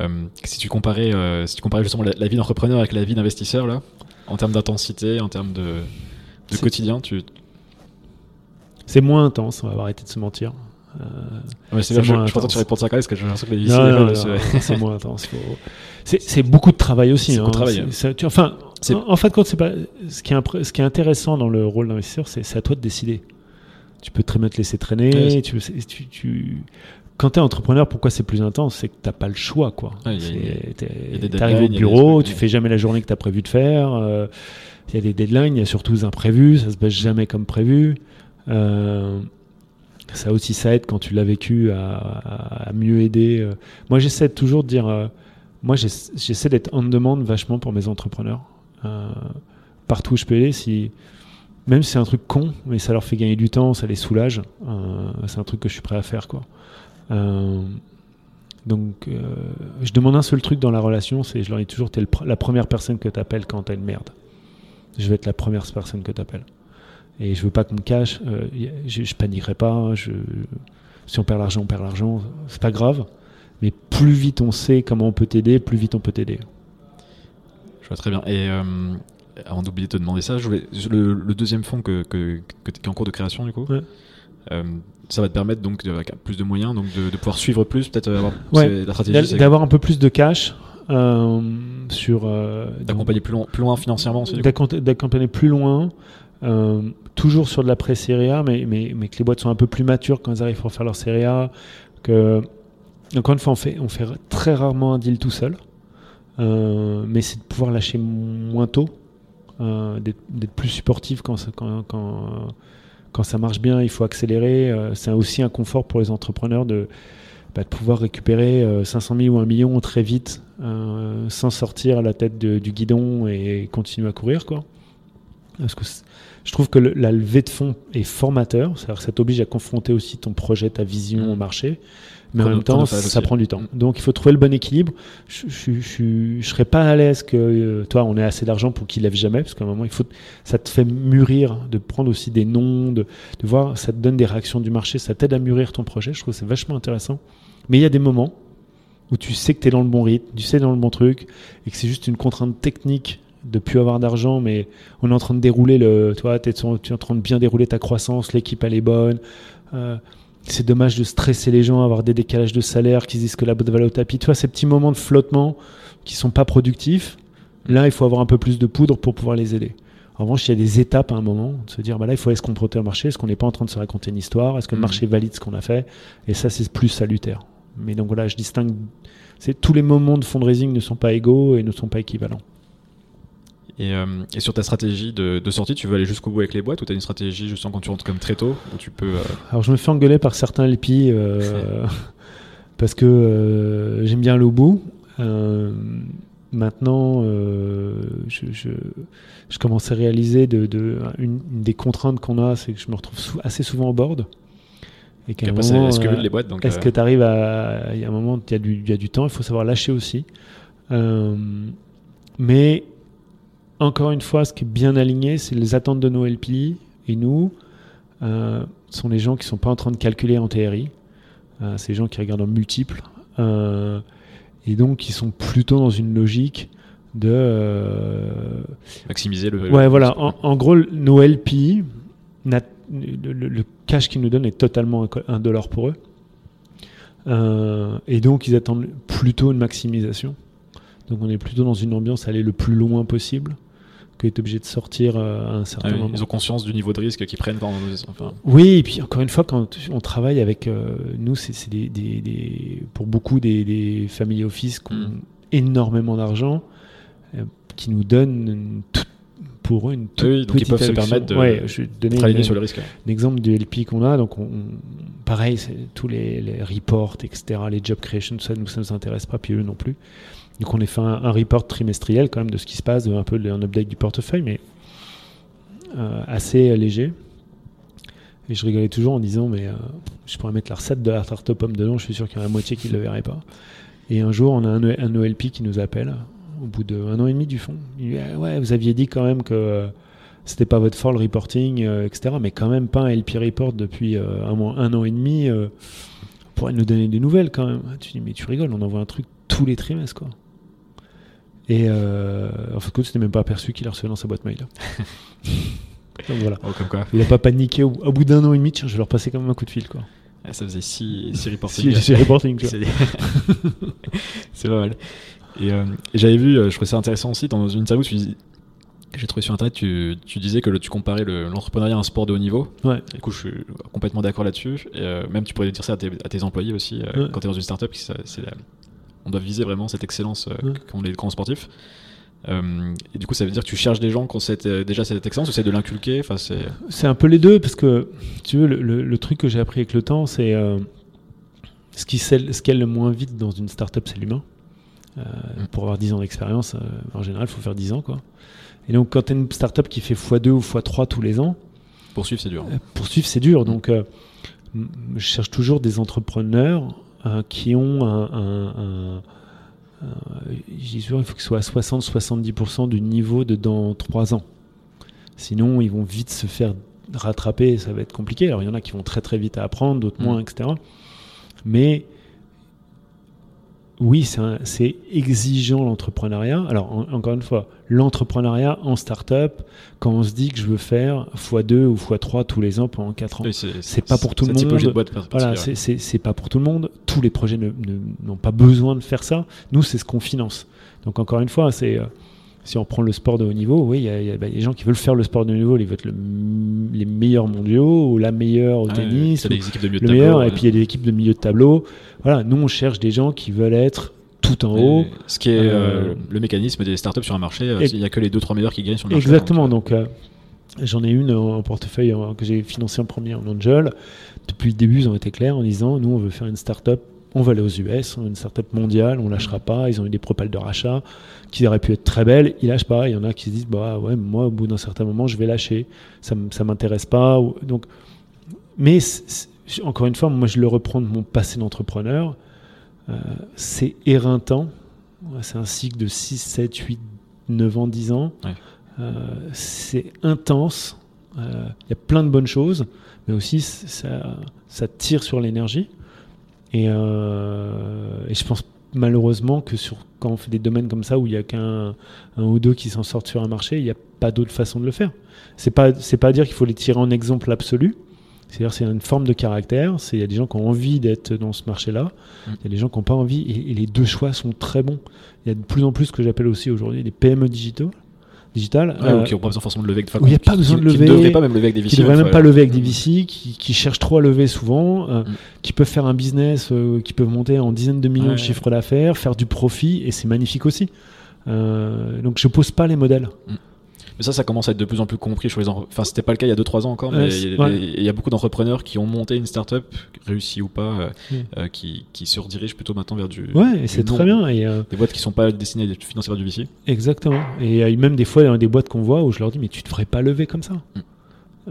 Euh, si tu comparais, euh, si tu comparais justement la, vie d'entrepreneur avec la vie d'investisseur là, en termes d'intensité, en termes de, de quotidien, tu c'est moins intense. On va arrêter de se mentir. Euh, ouais, c'est je, je pense que tu réponds ça quand même parce que j'ai l'impression que les [LAUGHS] c'est moins intense. C'est beaucoup de travail aussi. Hein. Travail, tu, enfin, en, en, fait, c'est pas ce qui est, ce qui est intéressant dans le rôle d'investisseur, c'est à toi de décider tu peux très bien te laisser traîner. tu, tu, Quand tu es entrepreneur, pourquoi c'est plus intense C'est que tu n'as pas le choix. quoi. tu arrives au bureau, tu fais jamais la journée que tu as prévu de faire. Euh, il y a des deadlines, il y a surtout des imprévus, ça se passe jamais comme prévu. Euh, ça aussi, ça aide quand tu l'as vécu à, mieux aider. Euh. Moi, j'essaie toujours de dire, moi, j'essaie d'être en demande vachement pour mes entrepreneurs. partout où je peux aller, si même si c'est un truc con, mais ça leur fait gagner du temps, ça les soulage, euh, c'est un truc que je suis prêt à faire. Quoi. Euh, donc, euh, je demande un seul truc dans la relation, c'est je leur dis toujours, tu es la première personne que tu appelles quand tu as une merde. Je vais être la première personne que tu appelles. Et je veux pas qu'on me cache, je, je, paniquerai pas, je, si on perd l'argent, on perd l'argent, c'est pas grave. Mais plus vite on sait comment on peut t'aider, plus vite on peut t'aider. Je vois très bien. Et avant d'oublier de te demander ça, je voulais, le, deuxième fonds que, que, que tu es en cours de création, du coup, euh, ça va te permettre donc de, plus de moyens, donc de, pouvoir suivre plus, peut-être avoir la stratégie. D'avoir un peu plus de cash. Euh, sur euh, d'accompagner plus loin financièrement d'accompagner plus loin toujours sur de la pré-série A mais, que les boîtes sont un peu plus matures quand elles arrivent à faire leur série A que encore une fois on fait, très rarement un deal tout seul mais c'est de pouvoir lâcher moins tôt euh, d'être plus supportif quand ça, marche bien, il faut accélérer. Euh, c'est aussi un confort pour les entrepreneurs de, bah, pouvoir récupérer 500 euh, 000 ou 1 million très vite sans sortir à la tête du guidon et continuer à courir. Parce que je trouve que la levée de fonds est formateur, c'est-à-dire que ça t'oblige à confronter aussi ton projet, ta vision au mmh. marché mais en même temps, ça prend du temps. Donc il faut trouver le bon équilibre. Je, je, serais pas à l'aise que euh, toi, on ait assez d'argent pour qu'il lève jamais, parce qu'à un moment, il faut, ça te fait mûrir, de prendre aussi des noms, de, de voir, ça te donne des réactions du marché, ça t'aide à mûrir ton projet. Je trouve que c'est vachement intéressant. Mais il y a des moments où tu sais que tu es dans le bon rythme, tu sais dans le bon truc, et que c'est juste une contrainte technique de plus avoir d'argent, mais on est en train de dérouler le, toi, tu es, en train de bien dérouler ta croissance, l'équipe elle est bonne. Euh, c'est dommage de stresser les gens, avoir des décalages de salaire, qui disent que la boîte va aller au tapis. Tu vois, ces petits moments de flottement qui sont pas productifs, là, il faut avoir un peu plus de poudre pour pouvoir les aider. En revanche, il y a des étapes à un moment, de se dire, bah là, il faut aller se confronter au marché. Est-ce qu'on n'est pas en train de se raconter une histoire Est-ce que le mmh. marché valide ce qu'on a fait Et ça, c'est plus salutaire. Mais donc voilà, je distingue. C'est tous les moments de fundraising ne sont pas égaux et ne sont pas équivalents. Euh, et, sur ta stratégie de, sortie, tu veux aller jusqu'au bout avec les boîtes ou tu as une stratégie justement quand tu rentres comme très tôt où tu peux. Euh, Alors je me fais engueuler par certains LP euh, [LAUGHS] parce que j'aime bien aller au bout. maintenant, je, je, commence à réaliser de, une, des contraintes qu'on a, c'est que je me retrouve assez souvent au board. Et qu'à un moment, est-ce que les boîtes Est-ce que tu arrives à. Il y a un moment, y, il y a du temps, il faut savoir lâcher aussi. mais encore une fois, ce qui est bien aligné, c'est les attentes de nos LP et nous euh, sont les gens qui ne sont pas en train de calculer en TRI. Euh, c'est les gens qui regardent en multiples. Euh, et donc ils sont plutôt dans une logique de euh, maximiser le. Ouais, voilà. En, gros, nos LPI, le, le, cash qu'ils nous donnent est totalement un dollar pour eux. Et donc, ils attendent plutôt une maximisation. Donc, on est plutôt dans une ambiance à aller le plus loin possible que d'être obligé de sortir euh, à un certain ah moment. Ils ont conscience du niveau de risque qu'ils prennent. Enfin... Oui, et puis encore une fois, quand on travaille avec euh, nous, c'est des, des, des, pour beaucoup des, des family office qui ont mm. énormément d'argent, qui nous donnent pour eux une toute oui, donc ils peuvent se permettre de, ouais, je vais donner travailler sur le risque. Un exemple du LP qu'on a, donc on, pareil, tous les, les, reports, etc., les job creation, ça nous ça nous intéresse pas, puis eux non plus. Donc on a fait un, report trimestriel quand même de ce qui se passe, un peu un update du portefeuille, mais euh, assez léger. Et je rigolais toujours en disant, mais euh, je pourrais mettre la recette de la tarte aux pommes dedans, je suis sûr qu'il y en a la moitié qui ne le verrait pas. Et un jour, on a un, un OLP qui nous appelle, au bout d'un an et demi du fond. Il dit, ah ouais, vous aviez dit quand même que c'était pas votre fort le reporting, euh, etc. Mais quand même pas un LP report depuis un, un, an et demi. pourrait nous donner des nouvelles quand même. Tu dis, mais tu rigoles, on envoie un truc tous les trimestres, quoi. Et euh, en fait, c'était même pas aperçu qu'il a reçu dans sa boîte mail. [LAUGHS] Donc voilà. Oh, comme quoi. Il n'a pas paniqué au, bout d'un an et demi, tiens, je vais leur passer quand même un coup de fil. Quoi. ça faisait 6 reporting. Si, reporting, [LAUGHS] C'est pas mal. Et, euh, j'avais vu, euh, je trouvais ça intéressant aussi, dans une interview, tu j'ai trouvé sur internet, tu, tu disais que tu comparais l'entrepreneuriat à un sport de haut niveau. Ouais. Du coup, je suis complètement d'accord là-dessus. Euh, même tu pourrais dire ça à tes, à tes employés aussi, quand tu es dans une startup, c'est on doit viser vraiment cette excellence euh, qu'ont les grands sportifs. Euh, et du coup, ça veut dire que tu cherches des gens qui ont euh, déjà cette excellence, ou c'est de l'inculquer enfin, C'est un peu les deux, parce que tu veux, le, truc que j'ai appris avec le temps, c'est ce qui le moins vite dans une startup, c'est l'humain. Mm. Pour avoir 10 ans d'expérience, en général, il faut faire 10 ans. Quoi. Et donc, quand tu as une startup qui fait x2 ou x3 tous les ans, poursuivre, c'est dur. poursuivre, c'est dur. Donc, je cherche toujours des entrepreneurs euh, qui ont un, il faut que ce soit à 60-70% du niveau de dans 3 ans. Sinon, ils vont vite se faire rattraper, ça va être compliqué. Alors, il y en a qui vont très très vite à apprendre, d'autres moins, mm. etc. Mais oui, c'est exigeant l'entrepreneuriat. Alors, encore une fois, l'entrepreneuriat en start-up, quand on se dit que je veux faire x2 ou x3 tous les ans pendant 4 ans, c'est pas pour tout le monde. Boîte voilà, c'est pas pour tout le monde. Tous les projets n'ont pas besoin de faire ça. Nous, c'est ce qu'on finance. Donc, encore une fois, c'est. Euh, si on prend le sport de haut niveau, oui, il y, a des gens qui veulent faire le sport de haut niveau, ils veulent être les meilleurs mondiaux ou la meilleure au tennis, le meilleur, et puis il y a des équipes de milieu de tableau. Voilà, nous on cherche des gens qui veulent être tout en haut. Ce qui est euh, euh, le mécanisme des startups sur un marché, euh, il n'y a que les deux trois meilleurs qui gagnent sur le marché. Exactement, donc, j'en ai une en portefeuille que j'ai financé en premier en Angel. Depuis le début, ils ont été clairs en disant nous on veut faire une startup on va aller aux US, on a une startup mondiale, on lâchera pas. Ils ont eu des propales de rachat qui auraient pu être très belles, ils lâchent pas. Il y en a qui se disent bah ouais, moi au bout d'un certain moment, je vais lâcher. Ça ça m'intéresse pas. Donc, mais encore une fois, moi je le reprends de mon passé d'entrepreneur. Euh, c'est éreintant. C'est un cycle de 6, 7, 8, 9 ans, 10 ans. Euh, c'est intense. Euh, il y a plein de bonnes choses, mais aussi ça, ça tire sur l'énergie. Euh, et, je pense malheureusement que sur, quand on fait des domaines comme ça où il n'y a qu'un un ou deux qui s'en sortent sur un marché, il n'y a pas d'autre façon de le faire. C'est pas c'est pas dire qu'il faut les tirer en exemple absolu. C'est-à-dire c'est une forme de caractère. Il y a des gens qui ont envie d'être dans ce marché-là. Mm. Il y a des gens qui n'ont pas envie. Et, et, les deux choix sont très bons. Il y a de plus en plus ce que j'appelle aussi aujourd'hui des PME digitaux digital. Euh, qui n'ont pas besoin forcément de lever. il n'y a pas besoin de lever. Qui ne devraient pas même lever avec des VC. Qui ne devraient même pas lever avec des VC, qui, cherchent trop à lever souvent, euh, mm. qui peuvent faire un business, euh, qui peuvent monter en dizaines de millions de chiffres d'affaires, faire du profit, et c'est magnifique aussi. donc je pose pas les modèles. Mm. Mais ça, ça commence à être de plus en plus compris. Je enfin, c'était pas le cas il y a 2-3 ans encore, mais il y, a beaucoup d'entrepreneurs qui ont monté une startup, réussi ou pas, euh, euh, qui, qui, se redirigent plutôt maintenant vers du. Ouais, et c'est très bien. Et euh, Des boîtes qui sont pas destinées à être financées par du VC. Exactement. Et il y a même des fois des boîtes qu'on voit où je leur dis, mais tu devrais pas lever comme ça. Mm.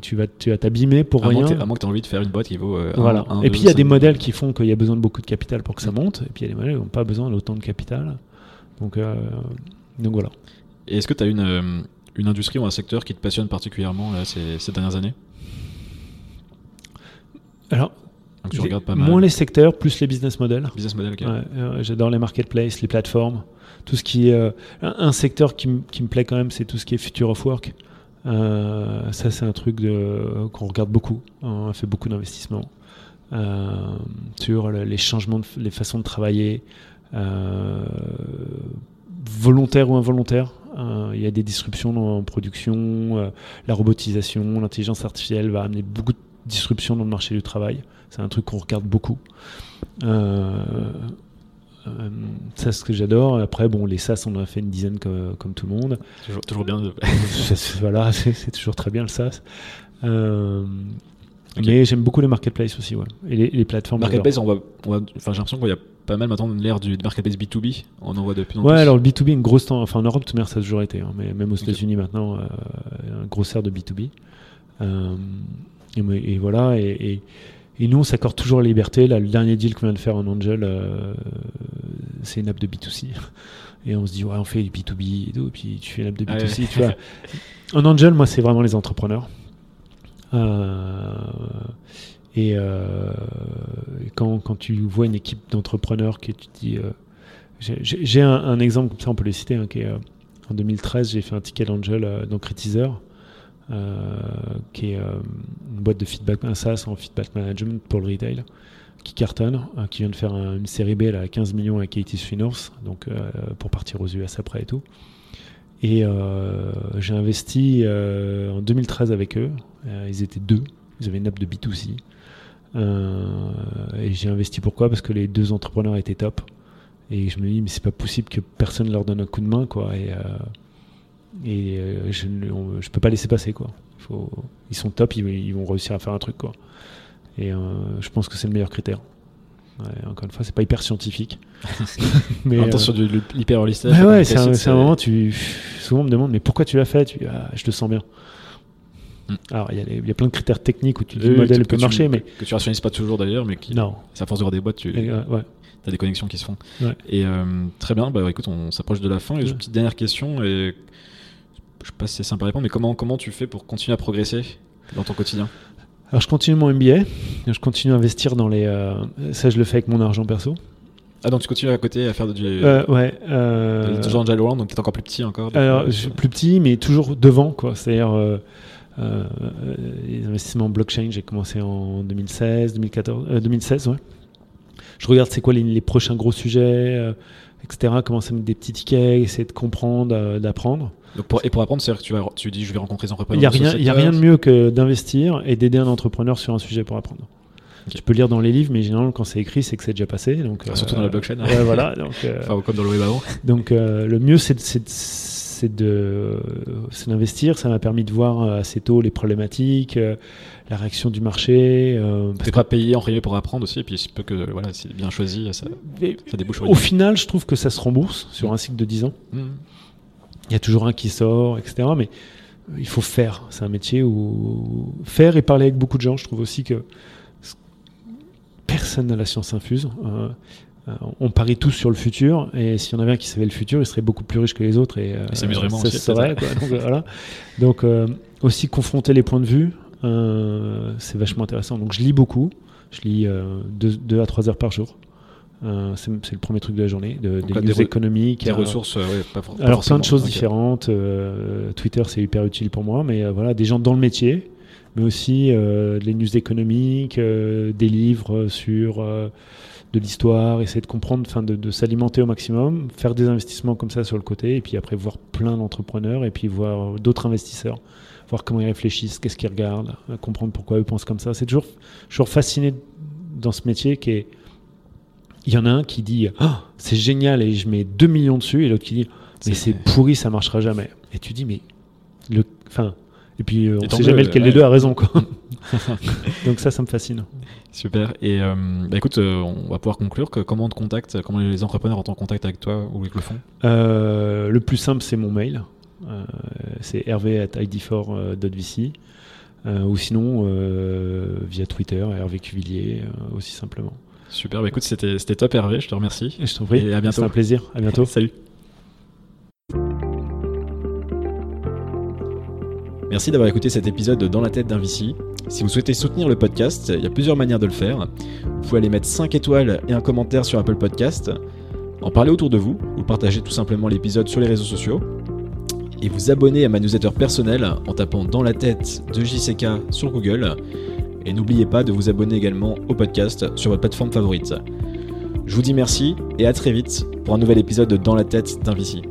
tu vas tu vas t'abîmer pour à rien. à moins que tu aies envie de faire une boîte qui vaut. voilà. et puis il y a des modèles qui font qu'il y a besoin de beaucoup de capital pour que ça mm. monte, et puis il y a des modèles qui n'ont pas besoin d'autant de capital. Donc, donc voilà. Et est-ce que tu as une, euh, une industrie ou un secteur qui te passionne particulièrement ces, ces, dernières années? Alors, Donc tu regardes pas mal. Moins les secteurs, plus les business models. Business model, ok. Ouais, J'adore les marketplaces, les plateformes. Tout ce qui est. un, un, secteur qui, qui, me plaît quand même, c'est tout ce qui est future of work. Euh, ça, c'est un truc qu'on regarde beaucoup. On fait beaucoup d'investissements euh, sur les changements, les façons de travailler, euh, volontaires ou involontaires. Il y a des disruptions en production, la robotisation, l'intelligence artificielle va amener beaucoup de disruptions dans le marché du travail. C'est un truc qu'on regarde beaucoup. Euh, ça, c'est ce que j'adore. Après, bon, les SaaS, on en a fait une dizaine comme, comme tout le monde. Toujours, toujours bien. [LAUGHS] De... voilà, [LAUGHS] c'est toujours très bien le SaaS. Euh, Mais j'aime beaucoup les marketplaces aussi, ouais. Et les, les plateformes. Marketplace, on va, on va j'ai l'impression qu'il y a pas mal maintenant l'ère du marketplace B2B. On en voit depuis. Ouais, alors le B2B, une grosse temps. Enfin, en Europe, tout ça a toujours été. Hein, mais même aux États-Unis maintenant, euh, un gros aire de B2B. Euh, et, et, voilà. et, et et nous, on s'accorde toujours la liberté. Là, le dernier deal qu'on vient de faire en Angel, euh, c'est une app de B2C. Et on se dit, ouais, on fait du B2B et tout. Et puis tu fais une app de B2C. tu vois. En Angel, moi, c'est vraiment les entrepreneurs. Euh, et, euh, quand, quand, tu vois une équipe d'entrepreneurs qui tu dis. j'ai un, exemple comme ça, on peut le citer, hein, en 2013, j'ai fait un ticket d'Angel dans Critizer. Euh, qui est euh, une boîte de feedback, un SaaS en feedback management pour le retail, qui cartonne, euh, qui vient de faire une série B à 15 millions avec Katie Finance, donc pour partir aux US après et tout. Et j'ai investi en 2013 avec eux. ils étaient deux. Ils avaient une app de B2C. et j'ai investi pourquoi? Parce que les deux entrepreneurs étaient top. Et je me dis, mais c'est pas possible que personne leur donne un coup de main, quoi. Et, euh, je ne peux pas laisser passer quoi. Ils sont top, ils, vont réussir à faire un truc quoi. Et euh, je pense que c'est le meilleur critère. Encore une fois, c'est pas hyper scientifique. [LAUGHS] [LAUGHS] mais attention euh, de l'hyper stage. ouais, c'est un, moment, tu, souvent on me demande, mais pourquoi tu l'as fait? Tu, ah, Je te sens bien. Alors, il y, a plein de critères techniques où tu dis le modèle peut marcher, mais. Que tu rationalises pas toujours d'ailleurs, mais qui. Non. C'est à force de voir des boîtes, tu. ouais. as des connexions qui se font. Et très bien, bah écoute, on s'approche de la fin. Et une petite dernière question. Et je sais pas si c'est simple à répondre, mais comment, comment tu fais pour continuer à progresser dans ton quotidien? Alors, je continue mon MBA, je continue à investir dans les. Euh, ça, je le fais avec mon argent perso. Ah, donc tu continues à côté à faire du. Euh, ouais. Euh, toujours Agile World, donc tu es encore plus petit encore. Alors, je suis plus petit, mais toujours devant, quoi. C'est-à-dire. Euh, les investissements en blockchain, j'ai commencé en 2016, 2014, 2016, ouais. Je regarde c'est quoi les, les, prochains gros sujets, etc. Commencer à mettre des petits tickets, essayer de comprendre, d'apprendre et pour apprendre, c'est-à-dire que tu, vas, tu dis je vais rencontrer des entrepreneurs. Il n'y a, rien, y a rien de mieux que d'investir et d'aider un entrepreneur sur un sujet pour apprendre. Tu peux lire dans les livres, mais généralement, quand c'est écrit, c'est que c'est déjà passé. Donc, ah, surtout dans la blockchain. Ouais, voilà. Donc, [LAUGHS] euh, enfin, comme dans le web avant. Donc, euh, le mieux, c'est d'investir. Ça m'a permis de voir euh, assez tôt les problématiques, la réaction du marché. Euh, T'es pas payé en réalité pour apprendre aussi, et puis il peut que voilà, c'est bien choisi, ça, ça débouche. Au final, je trouve que ça se rembourse sur un cycle de 10 ans. Mmh il y a toujours un qui sort, etc. Mais euh, il faut faire. C'est un métier où faire et parler avec beaucoup de gens. Je trouve aussi que personne n'a la science infuse. Euh, euh, on parie tous sur le futur, et s'il y en avait un qui savait le futur, il serait beaucoup plus riche que les autres. Et, ça vraiment aussi. Serait, Donc, voilà. Donc aussi confronter les points de vue, c'est vachement intéressant. Donc je lis beaucoup. Je lis 2 à 3 heures par jour. Euh, c'est le premier truc de la journée, de, des news économiques. Des ressources, ouais, pas, Alors plein de choses différentes. Euh, Twitter, c'est hyper utile pour moi, mais euh, voilà, des gens dans le métier, mais aussi les news économiques, des livres sur de l'histoire, essayer de comprendre, enfin de, de s'alimenter au maximum, faire des investissements comme ça sur le côté, et puis après voir plein d'entrepreneurs, et puis voir d'autres investisseurs, voir comment ils réfléchissent, qu'est-ce qu'ils regardent, comprendre pourquoi eux pensent comme ça. C'est toujours, toujours fasciné dans ce métier qui est il y en a un qui dit oh, c'est génial et je mets 2 millions dessus et l'autre qui dit mais c'est pourri ça marchera jamais. Et tu dis mais le enfin et puis euh, on ne sait jamais lequel des deux a raison quoi. [LAUGHS] Donc ça ça me fascine. Super. Et euh, bah, écoute euh, on va pouvoir conclure que comment on te contacte comment les entrepreneurs entrent en contact avec toi ou avec le fond? Le plus simple c'est mon mail. C'est hervé at id4.vc ou sinon via Twitter Hervé Cuvillier aussi simplement Super, bah écoute, c'était top Hervé, je te remercie. Et je t'en prie. Et à bientôt. C'est un plaisir. À bientôt. [LAUGHS] Salut. Merci d'avoir écouté cet épisode de Dans la tête d'un VC. Si vous souhaitez soutenir le podcast, il y a plusieurs manières de le faire. Vous pouvez aller mettre 5 étoiles et un commentaire sur Apple Podcast, en parler autour de vous, ou partager tout simplement l'épisode sur les réseaux sociaux, et vous abonner à ma newsletter personnelle en tapant dans la tête de JCK sur Google. Et n'oubliez pas de vous abonner également au podcast sur votre plateforme favorite. Je vous dis merci et à très vite pour un nouvel épisode de Dans la tête d'un VC.